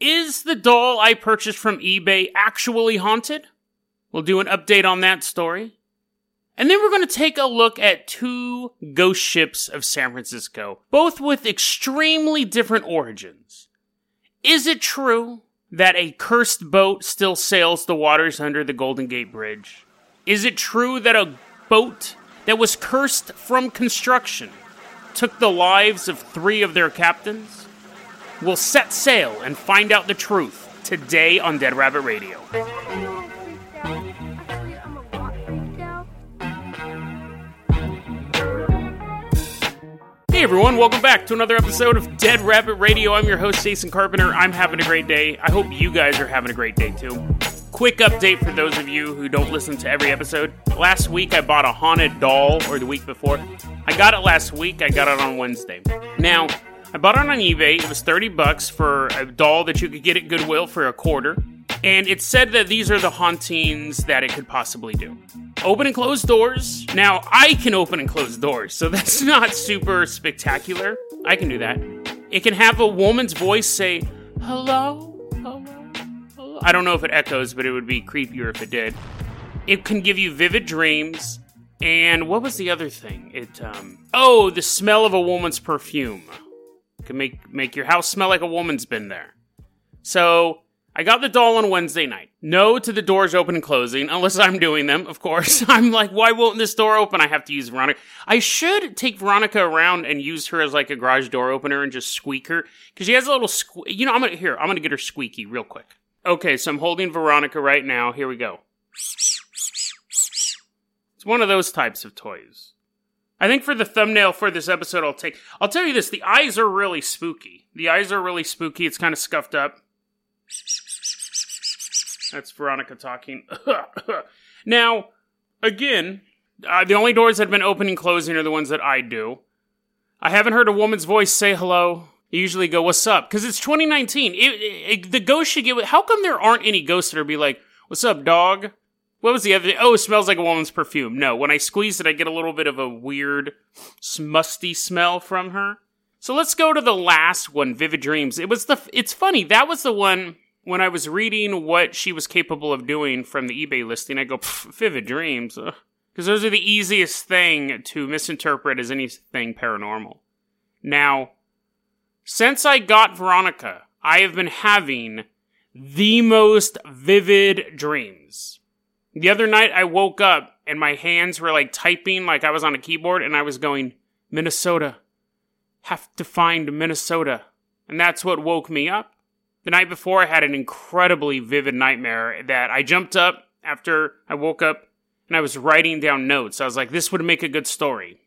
Is the doll I purchased from eBay actually haunted? We'll do an update on that story. And then we're going to take a look at two ghost ships of San Francisco, both with extremely different origins. Is it true that a cursed boat still sails the waters under the Golden Gate Bridge? Is it true that a boat that was cursed from construction took the lives of three of their captains? We'll set sail and find out the truth today on Dead Rabbit Radio. Hey everyone, welcome back to another episode of Dead Rabbit Radio. I'm your host, Jason Carpenter. I'm having a great day. I hope you guys are having a great day too. Quick update for those of you who don't listen to every episode. Last week I bought a haunted doll, or the week before. I got it last week, I got it on Wednesday. Now, I bought it on eBay. It was 30 bucks for a doll that you could get at Goodwill for a quarter. And it said that these are the hauntings that it could possibly do. Open and close doors. Now, I can open and close doors, so that's not super spectacular. I can do that. It can have a woman's voice say, hello, hello, hello. I don't know if it echoes, but it would be creepier if it did. It can give you vivid dreams. And what was the other thing? It, um, oh, the smell of a woman's perfume. Can make, make your house smell like a woman's been there. So, I got the doll on Wednesday night. No to the doors open and closing, unless I'm doing them, of course. I'm like, why won't this door open? I have to use Veronica. I should take Veronica around and use her as like a garage door opener and just squeak her. Cause she has a little sque- you know, I'm gonna, here, I'm gonna get her squeaky real quick. Okay, so I'm holding Veronica right now. Here we go. It's one of those types of toys. I think for the thumbnail for this episode, I'll take, I'll tell you this, the eyes are really spooky. The eyes are really spooky. It's kind of scuffed up. That's Veronica talking. now, again, uh, the only doors that have been opening and closing are the ones that I do. I haven't heard a woman's voice say hello. I usually go, "What's up?" Because it's 2019. It, it, the ghost should get. How come there aren't any ghosts that are be like, "What's up, dog?" What was the other? Thing? Oh, it smells like a woman's perfume. No, when I squeeze it, I get a little bit of a weird, musty smell from her. So let's go to the last one, Vivid Dreams. It was the. It's funny. That was the one when I was reading what she was capable of doing from the eBay listing, I go, vivid dreams. Because those are the easiest thing to misinterpret as anything paranormal. Now, since I got Veronica, I have been having the most vivid dreams. The other night I woke up and my hands were like typing like I was on a keyboard and I was going, Minnesota. Have to find Minnesota. And that's what woke me up. The night before, I had an incredibly vivid nightmare that I jumped up after I woke up and I was writing down notes. I was like, this would make a good story.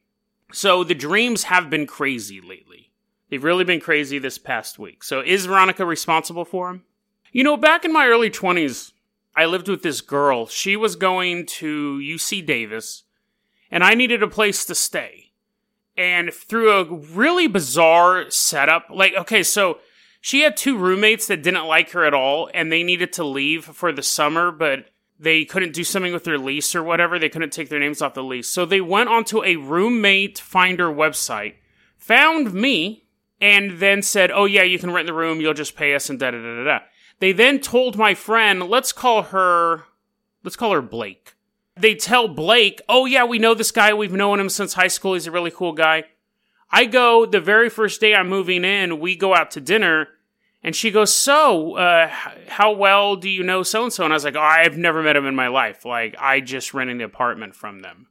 So the dreams have been crazy lately. They've really been crazy this past week. So is Veronica responsible for them? You know, back in my early 20s, I lived with this girl. She was going to UC Davis, and I needed a place to stay. And through a really bizarre setup, like, okay, so she had two roommates that didn't like her at all and they needed to leave for the summer, but they couldn't do something with their lease or whatever. They couldn't take their names off the lease. So they went onto a roommate finder website, found me, and then said, Oh, yeah, you can rent the room. You'll just pay us and da da da da da. They then told my friend, let's call her, let's call her Blake. They tell Blake, Oh, yeah, we know this guy. We've known him since high school. He's a really cool guy. I go the very first day I'm moving in, we go out to dinner, and she goes, So, uh, how well do you know so and so? And I was like, Oh, I've never met him in my life. Like, I just rented the apartment from them.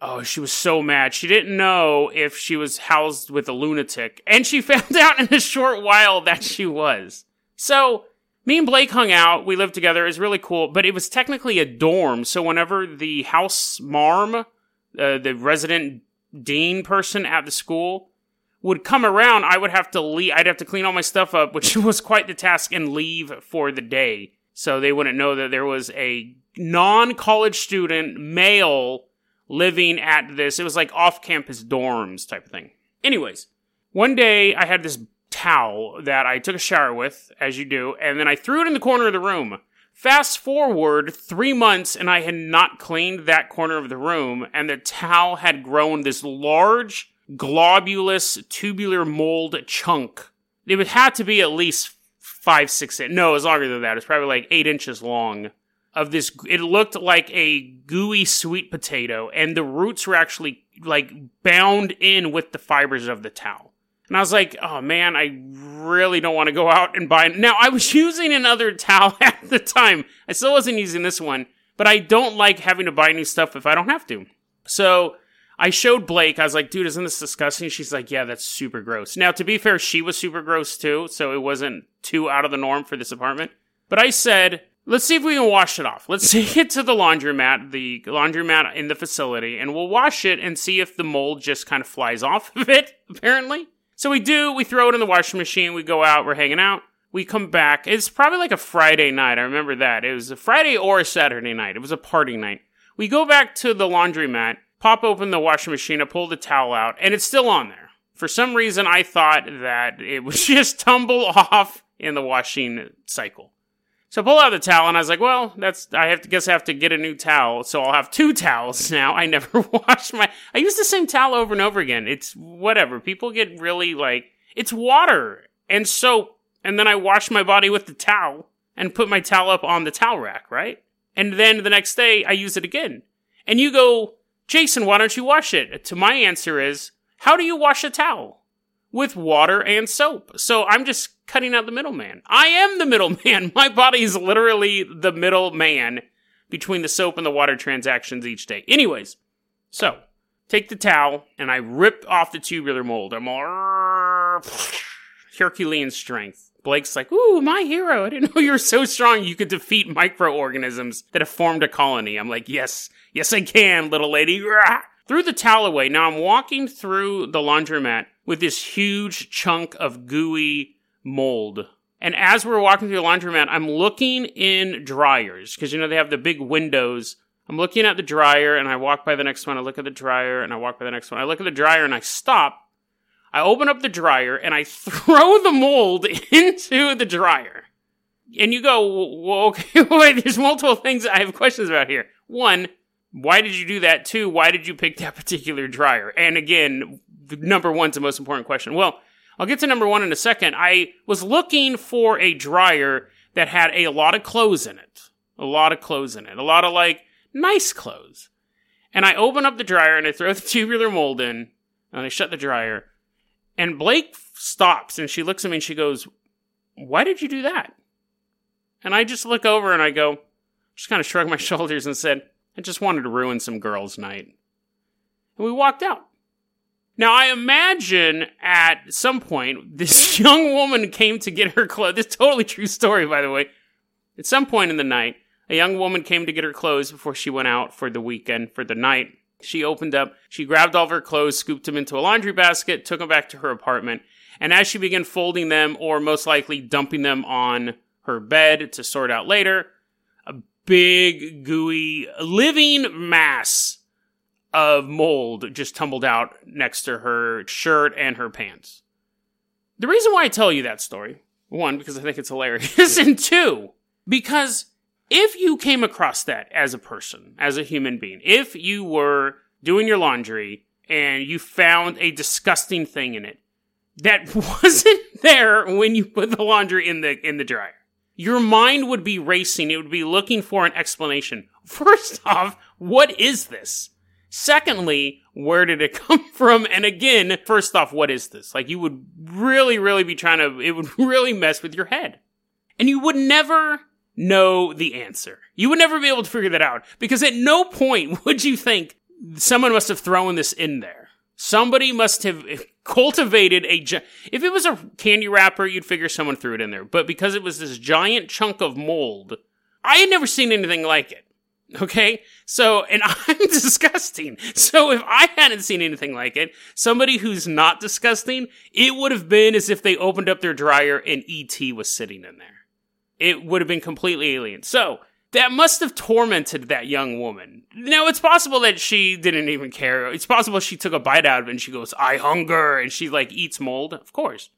Oh, she was so mad. She didn't know if she was housed with a lunatic. And she found out in a short while that she was. So, me and Blake hung out. We lived together. It was really cool, but it was technically a dorm. So, whenever the house marm, uh, the resident dean person at the school would come around, I would have to leave. I'd have to clean all my stuff up, which was quite the task, and leave for the day. So they wouldn't know that there was a non college student male living at this. It was like off campus dorms type of thing. Anyways, one day I had this towel that I took a shower with, as you do, and then I threw it in the corner of the room. Fast forward three months, and I had not cleaned that corner of the room, and the towel had grown this large, globulous, tubular mold chunk. It would have to be at least five, six. No, it was longer than that. It was probably like eight inches long. Of this, it looked like a gooey sweet potato, and the roots were actually like bound in with the fibers of the towel. And I was like, oh man, I really don't want to go out and buy. Now, I was using another towel at the time. I still wasn't using this one, but I don't like having to buy new stuff if I don't have to. So I showed Blake, I was like, dude, isn't this disgusting? She's like, yeah, that's super gross. Now, to be fair, she was super gross too, so it wasn't too out of the norm for this apartment. But I said, let's see if we can wash it off. Let's take it to the laundromat, the laundromat in the facility, and we'll wash it and see if the mold just kind of flies off of it, apparently. So we do, we throw it in the washing machine, we go out, we're hanging out. We come back. It's probably like a Friday night. I remember that. It was a Friday or a Saturday night. It was a party night. We go back to the laundromat, pop open the washing machine, I pull the towel out, and it's still on there. For some reason, I thought that it would just tumble off in the washing cycle. So I pull out the towel and I was like, well, that's, I have to guess I have to get a new towel. So I'll have two towels now. I never wash my, I use the same towel over and over again. It's whatever. People get really like, it's water and soap. And then I wash my body with the towel and put my towel up on the towel rack, right? And then the next day I use it again. And you go, Jason, why don't you wash it? To my answer is, how do you wash a towel? With water and soap. So I'm just cutting out the middleman. I am the middleman. My body is literally the middleman between the soap and the water transactions each day. Anyways, so take the towel and I rip off the tubular mold. I'm all Herculean strength. Blake's like, ooh, my hero. I didn't know you were so strong you could defeat microorganisms that have formed a colony. I'm like, yes, yes, I can, little lady. Threw the towel away. Now I'm walking through the laundromat with this huge chunk of gooey mold. And as we're walking through the laundromat, I'm looking in dryers because you know they have the big windows. I'm looking at the dryer and I walk by the next one. I look at the dryer and I walk by the next one. I look at the dryer and I stop. I open up the dryer and I throw the mold into the dryer. And you go, well, okay, wait, there's multiple things I have questions about here. One, why did you do that? Two, why did you pick that particular dryer? And again, number one's the most important question. Well, I'll get to number one in a second. I was looking for a dryer that had a lot of clothes in it. A lot of clothes in it. A lot of like nice clothes. And I open up the dryer and I throw the tubular mold in and I shut the dryer. And Blake stops and she looks at me and she goes, Why did you do that? And I just look over and I go, just kind of shrug my shoulders and said, I just wanted to ruin some girl's night. And we walked out. Now, I imagine at some point, this young woman came to get her clothes. This totally true story, by the way. At some point in the night, a young woman came to get her clothes before she went out for the weekend, for the night. She opened up, she grabbed all of her clothes, scooped them into a laundry basket, took them back to her apartment, and as she began folding them, or most likely dumping them on her bed to sort out later, big, gooey, living mass of mold just tumbled out next to her shirt and her pants. The reason why I tell you that story, one, because I think it's hilarious, and two, because if you came across that as a person, as a human being, if you were doing your laundry and you found a disgusting thing in it that wasn't there when you put the laundry in the in the dryer, your mind would be racing. It would be looking for an explanation. First off, what is this? Secondly, where did it come from? And again, first off, what is this? Like you would really, really be trying to, it would really mess with your head. And you would never know the answer. You would never be able to figure that out because at no point would you think someone must have thrown this in there. Somebody must have cultivated a, gi- if it was a candy wrapper, you'd figure someone threw it in there. But because it was this giant chunk of mold, I had never seen anything like it. Okay? So, and I'm disgusting. So if I hadn't seen anything like it, somebody who's not disgusting, it would have been as if they opened up their dryer and ET was sitting in there. It would have been completely alien. So, that must have tormented that young woman. Now, it's possible that she didn't even care. It's possible she took a bite out of it and she goes, I hunger, and she like eats mold. Of course.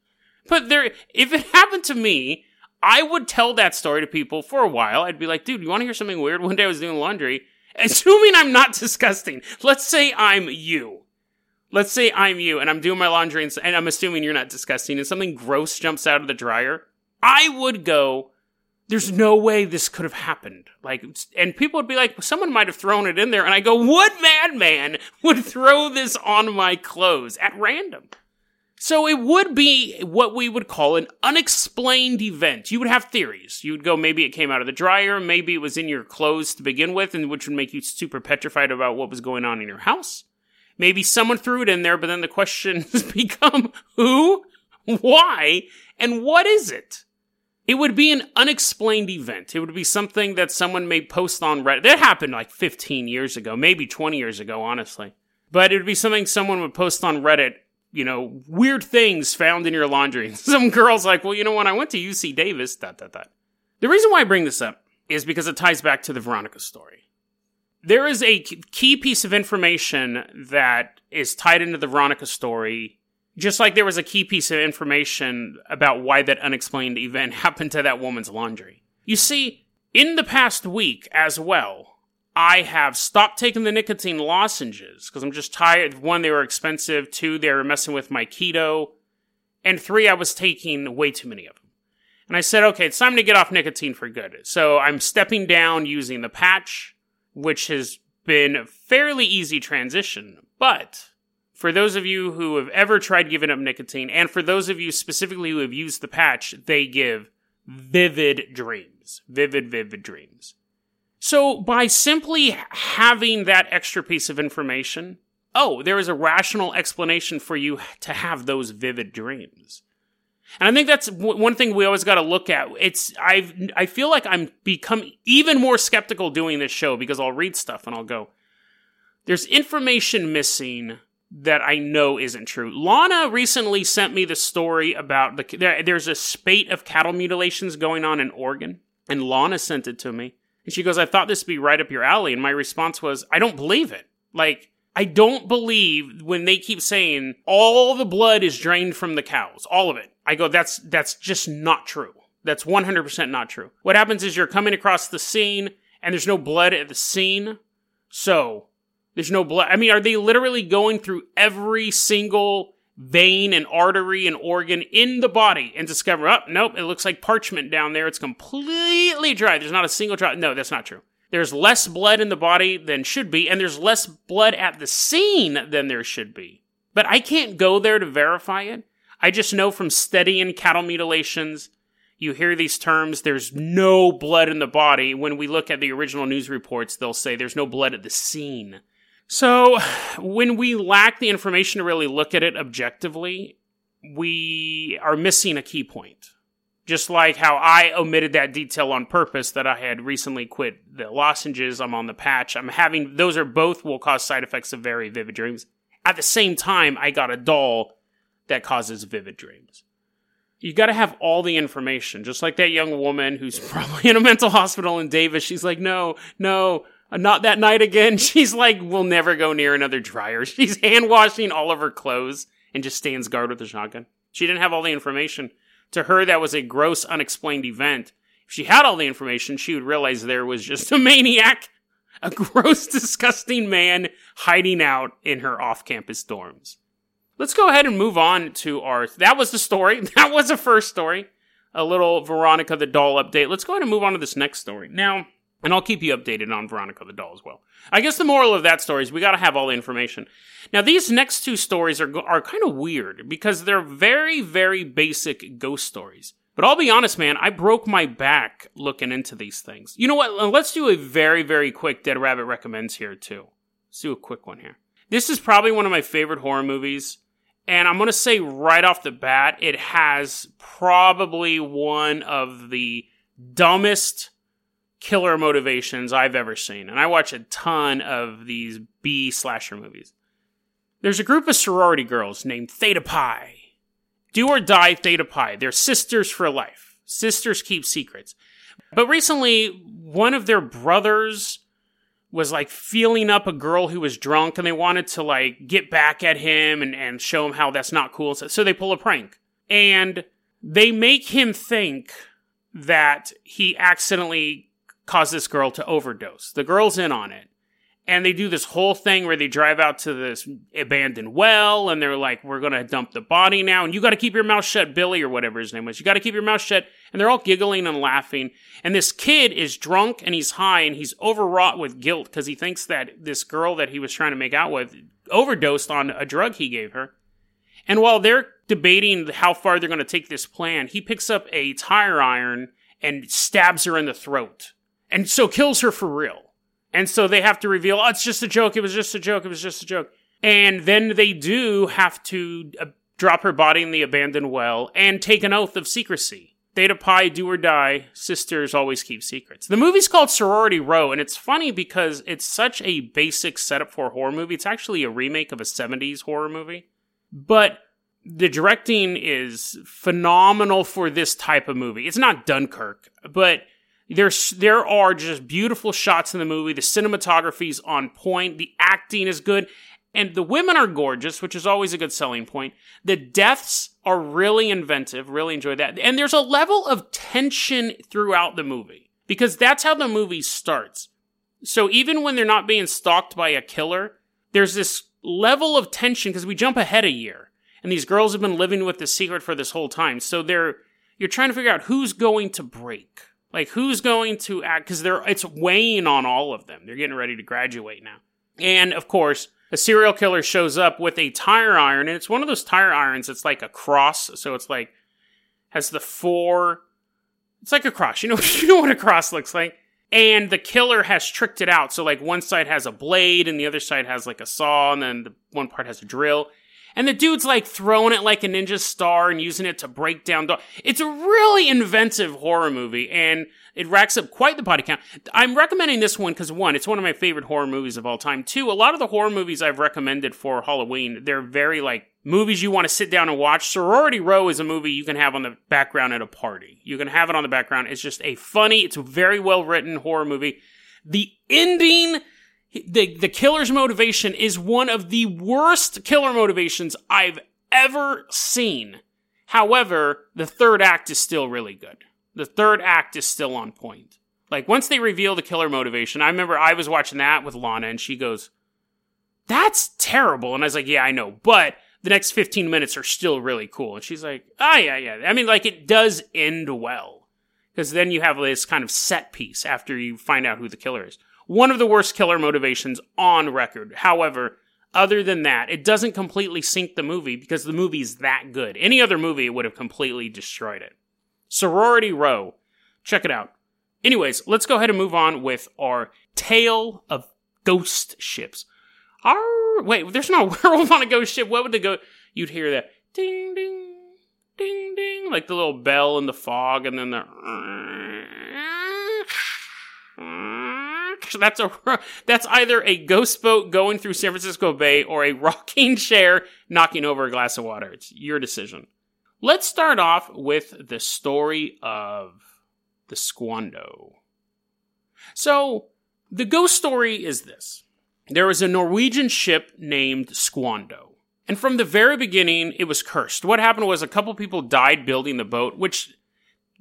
But there, if it happened to me, I would tell that story to people for a while. I'd be like, dude, you want to hear something weird? One day I was doing laundry, assuming I'm not disgusting. Let's say I'm you. Let's say I'm you and I'm doing my laundry and, and I'm assuming you're not disgusting and something gross jumps out of the dryer. I would go, there's no way this could have happened. Like, and people would be like, someone might have thrown it in there. And I go, what madman would throw this on my clothes at random? So it would be what we would call an unexplained event. You would have theories. You would go, maybe it came out of the dryer, maybe it was in your clothes to begin with, and which would make you super petrified about what was going on in your house. Maybe someone threw it in there, but then the questions become who, why, and what is it? It would be an unexplained event. It would be something that someone may post on Reddit. That happened like 15 years ago, maybe 20 years ago, honestly. But it would be something someone would post on Reddit you know, weird things found in your laundry. Some girl's like, well, you know, what? I went to UC Davis, dot, dot, dot. The reason why I bring this up is because it ties back to the Veronica story. There is a key piece of information that is tied into the Veronica story, just like there was a key piece of information about why that unexplained event happened to that woman's laundry. You see, in the past week as well, I have stopped taking the nicotine lozenges because I'm just tired. One, they were expensive. Two, they were messing with my keto. And three, I was taking way too many of them. And I said, okay, it's time to get off nicotine for good. So I'm stepping down using the patch, which has been a fairly easy transition. But for those of you who have ever tried giving up nicotine, and for those of you specifically who have used the patch, they give vivid dreams. Vivid, vivid dreams. So by simply having that extra piece of information, oh, there is a rational explanation for you to have those vivid dreams. And I think that's one thing we always got to look at. It's I I feel like I'm become even more skeptical doing this show because I'll read stuff and I'll go, "There's information missing that I know isn't true." Lana recently sent me the story about the there, there's a spate of cattle mutilations going on in Oregon, and Lana sent it to me. And she goes, I thought this would be right up your alley. And my response was, I don't believe it. Like, I don't believe when they keep saying all the blood is drained from the cows, all of it. I go, that's, that's just not true. That's 100% not true. What happens is you're coming across the scene and there's no blood at the scene. So, there's no blood. I mean, are they literally going through every single vein and artery and organ in the body and discover, oh, nope, it looks like parchment down there. It's completely dry. There's not a single drop. No, that's not true. There's less blood in the body than should be, and there's less blood at the scene than there should be. But I can't go there to verify it. I just know from studying cattle mutilations, you hear these terms, there's no blood in the body. When we look at the original news reports, they'll say there's no blood at the scene. So, when we lack the information to really look at it objectively, we are missing a key point. Just like how I omitted that detail on purpose that I had recently quit the lozenges, I'm on the patch. I'm having, those are both will cause side effects of very vivid dreams. At the same time, I got a doll that causes vivid dreams. You got to have all the information, just like that young woman who's probably in a mental hospital in Davis. She's like, no, no, Uh, not that night again. She's like, we'll never go near another dryer. She's hand washing all of her clothes and just stands guard with a shotgun. She didn't have all the information. To her, that was a gross, unexplained event. If she had all the information, she would realize there was just a maniac, a gross, disgusting man hiding out in her off campus dorms. Let's go ahead and move on to our. That was the story. That was the first story. A little Veronica the doll update. Let's go ahead and move on to this next story. Now, and I'll keep you updated on Veronica the doll as well. I guess the moral of that story is we got to have all the information. Now, these next two stories are are kind of weird because they're very, very basic ghost stories. But I'll be honest, man, I broke my back looking into these things. You know what? Let's do a very, very quick Dead Rabbit recommends here too. Let's do a quick one here. This is probably one of my favorite horror movies. And I'm going to say right off the bat, it has probably one of the dumbest killer motivations I've ever seen. And I watch a ton of these B slasher movies. There's a group of sorority girls named Theta Pi. Do or die Theta Pi. They're sisters for life. Sisters keep secrets. But recently, one of their brothers was like feeling up a girl who was drunk and they wanted to like get back at him and, and show him how that's not cool. So they pull a prank. And they make him think that he accidentally caused this girl to overdose. The girl's in on it. And they do this whole thing where they drive out to this abandoned well and they're like, we're going to dump the body now. And you got to keep your mouth shut, Billy, or whatever his name was. You got to keep your mouth shut. And they're all giggling and laughing. And this kid is drunk and he's high and he's overwrought with guilt because he thinks that this girl that he was trying to make out with overdosed on a drug he gave her. And while they're debating how far they're going to take this plan, he picks up a tire iron and stabs her in the throat. And so kills her for real. And so they have to reveal, oh, it's just a joke. It was just a joke. It was just a joke. And then they do have to uh, drop her body in the abandoned well and take an oath of secrecy. Theta Pi, do or die, sisters always keep secrets. The movie's called Sorority Row, and it's funny because it's such a basic setup for a horror movie. It's actually a remake of a 70s horror movie. But the directing is phenomenal for this type of movie. It's not Dunkirk, but there's there are just beautiful shots in the movie. The cinematography's on point. The acting is good. And the women are gorgeous, which is always a good selling point. The deaths are really inventive. Really enjoy that. And there's a level of tension throughout the movie because that's how the movie starts. So even when they're not being stalked by a killer, there's this level of tension because we jump ahead a year and these girls have been living with the secret for this whole time. So they're, you're trying to figure out who's going to break like who's going to act because they're it's weighing on all of them. They're getting ready to graduate now. And of course, a serial killer shows up with a tire iron, and it's one of those tire irons It's like a cross. So it's like has the four it's like a cross. You know, you know what a cross looks like. And the killer has tricked it out. So like one side has a blade and the other side has like a saw, and then the one part has a drill. And the dude's like throwing it like a ninja star and using it to break down doors. It's a really inventive horror movie and it racks up quite the body count. I'm recommending this one because one, it's one of my favorite horror movies of all time. Two, a lot of the horror movies I've recommended for Halloween, they're very like movies you want to sit down and watch. Sorority Row is a movie you can have on the background at a party. You can have it on the background. It's just a funny, it's a very well written horror movie. The ending the the killer's motivation is one of the worst killer motivations I've ever seen. However, the third act is still really good. The third act is still on point. Like once they reveal the killer motivation, I remember I was watching that with Lana and she goes, "That's terrible." And I was like, "Yeah, I know, but the next 15 minutes are still really cool." And she's like, "Ah, oh, yeah, yeah." I mean, like it does end well. Because then you have this kind of set piece after you find out who the killer is one of the worst killer motivations on record. However, other than that, it doesn't completely sink the movie because the movie's that good. Any other movie would have completely destroyed it. Sorority Row. Check it out. Anyways, let's go ahead and move on with our tale of ghost ships. Our, wait, there's no werewolf on a ghost ship. What would the go? You'd hear that ding, ding, ding, ding, like the little bell in the fog, and then the that's a that's either a ghost boat going through San Francisco Bay or a rocking chair knocking over a glass of water. It's your decision. Let's start off with the story of the Squando. So, the ghost story is this. There was a Norwegian ship named Squando. And from the very beginning, it was cursed. What happened was a couple people died building the boat, which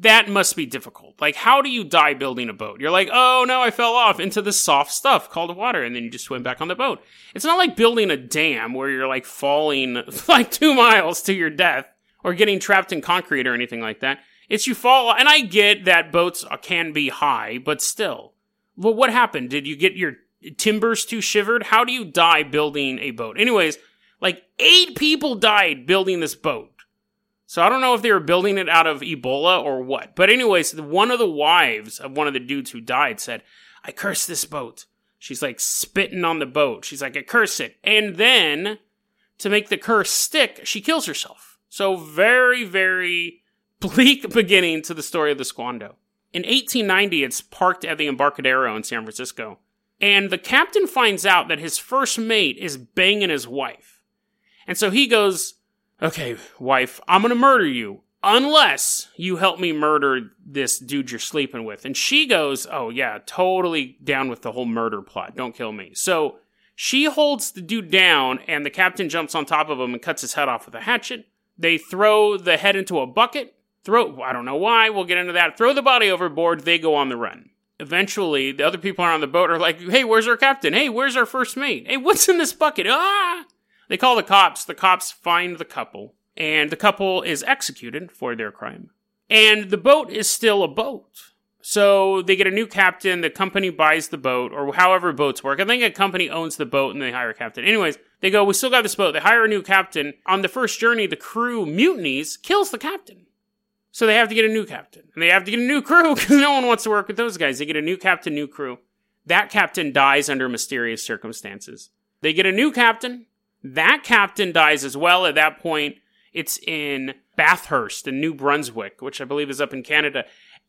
that must be difficult. Like, how do you die building a boat? You're like, oh no, I fell off into the soft stuff called water, and then you just swim back on the boat. It's not like building a dam where you're like falling like two miles to your death or getting trapped in concrete or anything like that. It's you fall, and I get that boats can be high, but still. Well, what happened? Did you get your timbers too shivered? How do you die building a boat? Anyways, like eight people died building this boat. So I don't know if they were building it out of Ebola or what. But anyways, one of the wives of one of the dudes who died said, I curse this boat. She's like spitting on the boat. She's like, I curse it. And then to make the curse stick, she kills herself. So very, very bleak beginning to the story of the Squando. In 1890, it's parked at the Embarcadero in San Francisco. And the captain finds out that his first mate is banging his wife. And so he goes, okay, wife, I'm gonna murder you unless you help me murder this dude you're sleeping with. And she goes, oh yeah, totally down with the whole murder plot. Don't kill me. So she holds the dude down and the captain jumps on top of him and cuts his head off with a hatchet. They throw the head into a bucket. Throw, I don't know why, we'll get into that. Throw the body overboard. They go on the run. eventually, the other people on the boat are like, hey, where's our captain? Hey, where's our first mate? Hey, what's in this bucket? Ah! They call the cops. The cops find the couple, and the couple is executed for their crime. And the boat is still a boat. So they get a new captain, the company buys the boat, or however boats work. I think a company owns the boat and they hire a captain. Anyways, they go, We still got this boat. They hire a new captain. On the first journey, the crew mutinies, kills the captain. So they have to get a new captain. And they have to get a new crew because no one wants to work with those guys. They get a new captain, new crew. That captain dies under mysterious circumstances. They get a new captain. That captain dies as well. At that point, it's in Bathurst in New Brunswick, which I believe is up in Canada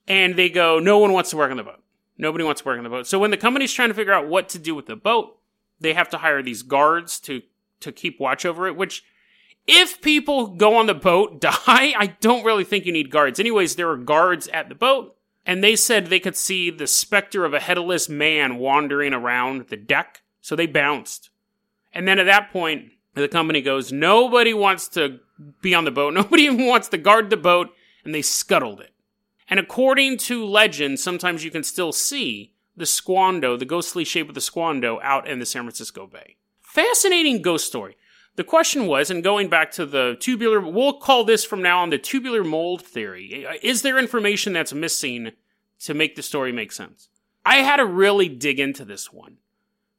and they go, no one wants to work on the boat. Nobody wants to work on the boat. So when the company's trying to figure out what to do with the boat, they have to hire these guards to to keep watch over it. Which, if people go on the boat die, I don't really think you need guards. Anyways, there are guards at the boat, and they said they could see the specter of a headless man wandering around the deck. So they bounced, and then at that point, the company goes, nobody wants to be on the boat. Nobody even wants to guard the boat, and they scuttled it. And according to legend, sometimes you can still see the squando, the ghostly shape of the squando, out in the San Francisco Bay. Fascinating ghost story. The question was, and going back to the tubular, we'll call this from now on the tubular mold theory. Is there information that's missing to make the story make sense? I had to really dig into this one.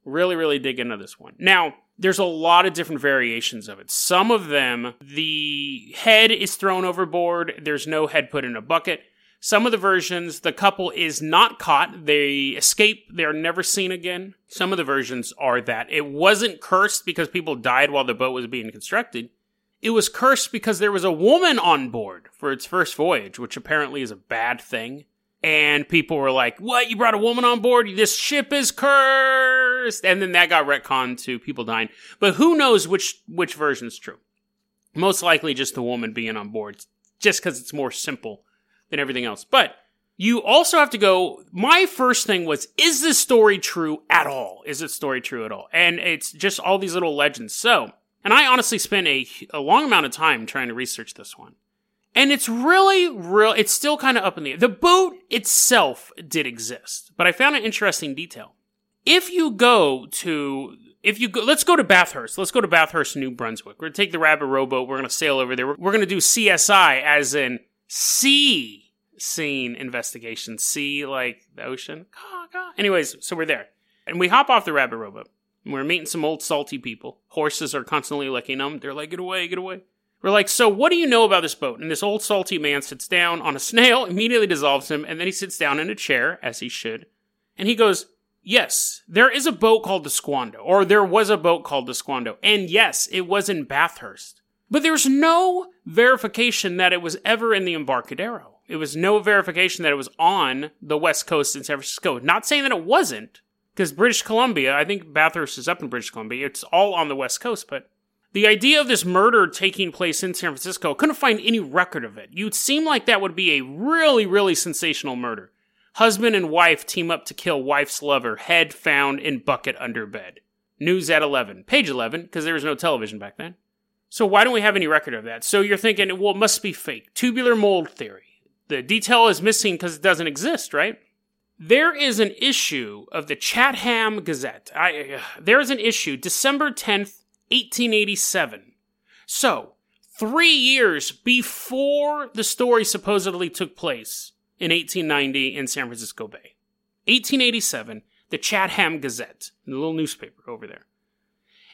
Really, really dig into this one. Now, there's a lot of different variations of it. Some of them, the head is thrown overboard, there's no head put in a bucket. Some of the versions, the couple is not caught. They escape. They're never seen again. Some of the versions are that it wasn't cursed because people died while the boat was being constructed. It was cursed because there was a woman on board for its first voyage, which apparently is a bad thing. And people were like, What? You brought a woman on board? This ship is cursed. And then that got retconned to people dying. But who knows which, which version is true? Most likely just the woman being on board, just because it's more simple than everything else. But you also have to go. My first thing was, is this story true at all? Is this story true at all? And it's just all these little legends. So, and I honestly spent a, a long amount of time trying to research this one. And it's really, real, it's still kind of up in the air. The boat itself did exist, but I found an interesting detail. If you go to, if you go, let's go to Bathurst. Let's go to Bathurst, New Brunswick. We're going to take the Rabbit Rowboat. We're going to sail over there. We're, we're going to do CSI as in sea scene investigation. Sea like the ocean. Anyways, so we're there. And we hop off the rabbit rowboat. We're meeting some old salty people. Horses are constantly licking them. They're like, get away, get away. We're like, so what do you know about this boat? And this old salty man sits down on a snail, immediately dissolves him, and then he sits down in a chair, as he should. And he goes, Yes, there is a boat called the Squando, or there was a boat called the Squando. And yes, it was in Bathurst. But there's no verification that it was ever in the Embarcadero. It was no verification that it was on the West Coast in San Francisco. Not saying that it wasn't, because British Columbia, I think Bathurst is up in British Columbia. It's all on the West Coast, but the idea of this murder taking place in San Francisco, couldn't find any record of it. You'd seem like that would be a really, really sensational murder. Husband and wife team up to kill wife's lover, head found in bucket under bed. News at 11. Page 11, because there was no television back then. So why don't we have any record of that? So you're thinking, well, it must be fake. Tubular mold theory the detail is missing because it doesn't exist, right? There is an issue of the Chatham Gazette. I, uh, there is an issue, December 10th, 1887. So, three years before the story supposedly took place in 1890 in San Francisco Bay. 1887, the Chatham Gazette, the little newspaper over there.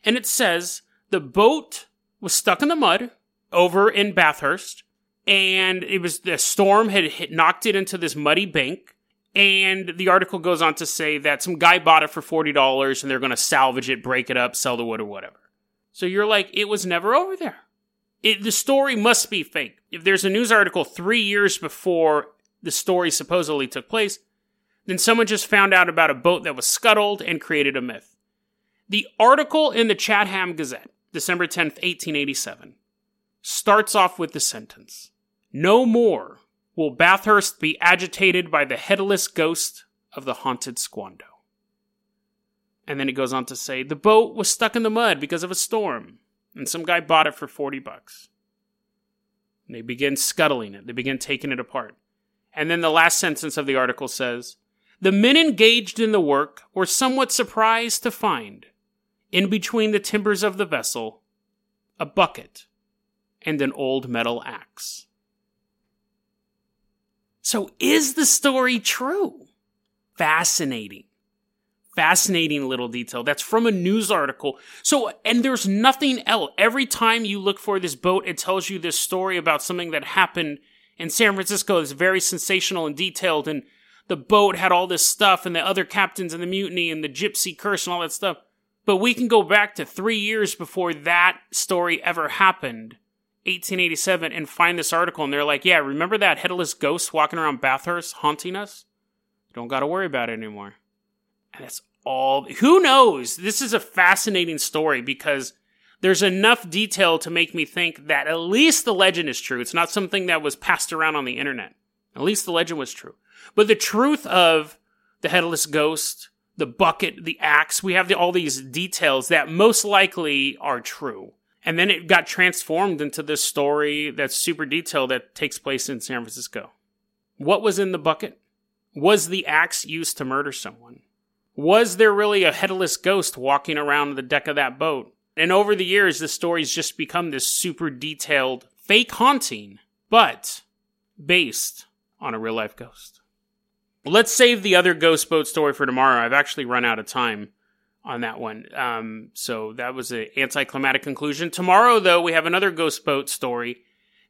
And it says the boat was stuck in the mud over in Bathurst and it was the storm had hit, knocked it into this muddy bank. And the article goes on to say that some guy bought it for $40 and they're going to salvage it, break it up, sell the wood or whatever. So you're like, it was never over there. It, the story must be fake. If there's a news article three years before the story supposedly took place, then someone just found out about a boat that was scuttled and created a myth. The article in the Chatham Gazette, December 10th, 1887, starts off with the sentence no more will Bathurst be agitated by the headless ghost of the haunted Squando. And then it goes on to say the boat was stuck in the mud because of a storm, and some guy bought it for 40 bucks. And they begin scuttling it, they begin taking it apart. And then the last sentence of the article says The men engaged in the work were somewhat surprised to find, in between the timbers of the vessel, a bucket and an old metal axe. So, is the story true? Fascinating. Fascinating little detail. That's from a news article. So, and there's nothing else. Every time you look for this boat, it tells you this story about something that happened in San Francisco. It's very sensational and detailed. And the boat had all this stuff, and the other captains and the mutiny and the gypsy curse and all that stuff. But we can go back to three years before that story ever happened 1887 and find this article and they're like, yeah, remember that headless ghost walking around Bathurst haunting us? Don't got to worry about it anymore. And that's all. Who knows? This is a fascinating story because there's enough detail to make me think that at least the legend is true. It's not something that was passed around on the internet. At least the legend was true. But the truth of the headless ghost, the bucket, the axe, we have the, all these details that most likely are true. And then it got transformed into this story that's super detailed that takes place in San Francisco. What was in the bucket? Was the axe used to murder someone? Was there really a headless ghost walking around the deck of that boat? And over the years, the story's just become this super detailed fake haunting, but based on a real life ghost. Let's save the other ghost boat story for tomorrow. I've actually run out of time on that one. Um, so that was an anticlimactic conclusion. Tomorrow, though, we have another ghost boat story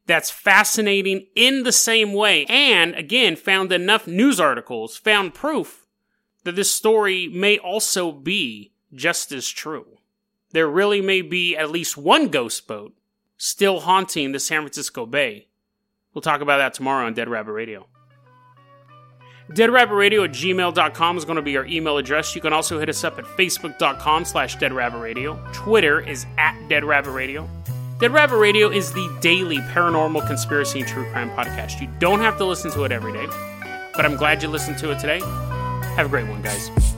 that's fascinating in the same way. And again, found enough news articles, found proof that this story may also be just as true. There really may be at least one ghost boat still haunting the San Francisco Bay. We'll talk about that tomorrow on Dead Rabbit Radio. DeadRabbitRadio at gmail.com is going to be our email address. You can also hit us up at facebook.com slash deadrabbitradio. Twitter is at deadrabbitradio. Dead Rabbit Radio is the daily paranormal conspiracy and true crime podcast. You don't have to listen to it every day, but I'm glad you listened to it today. Have a great one, guys.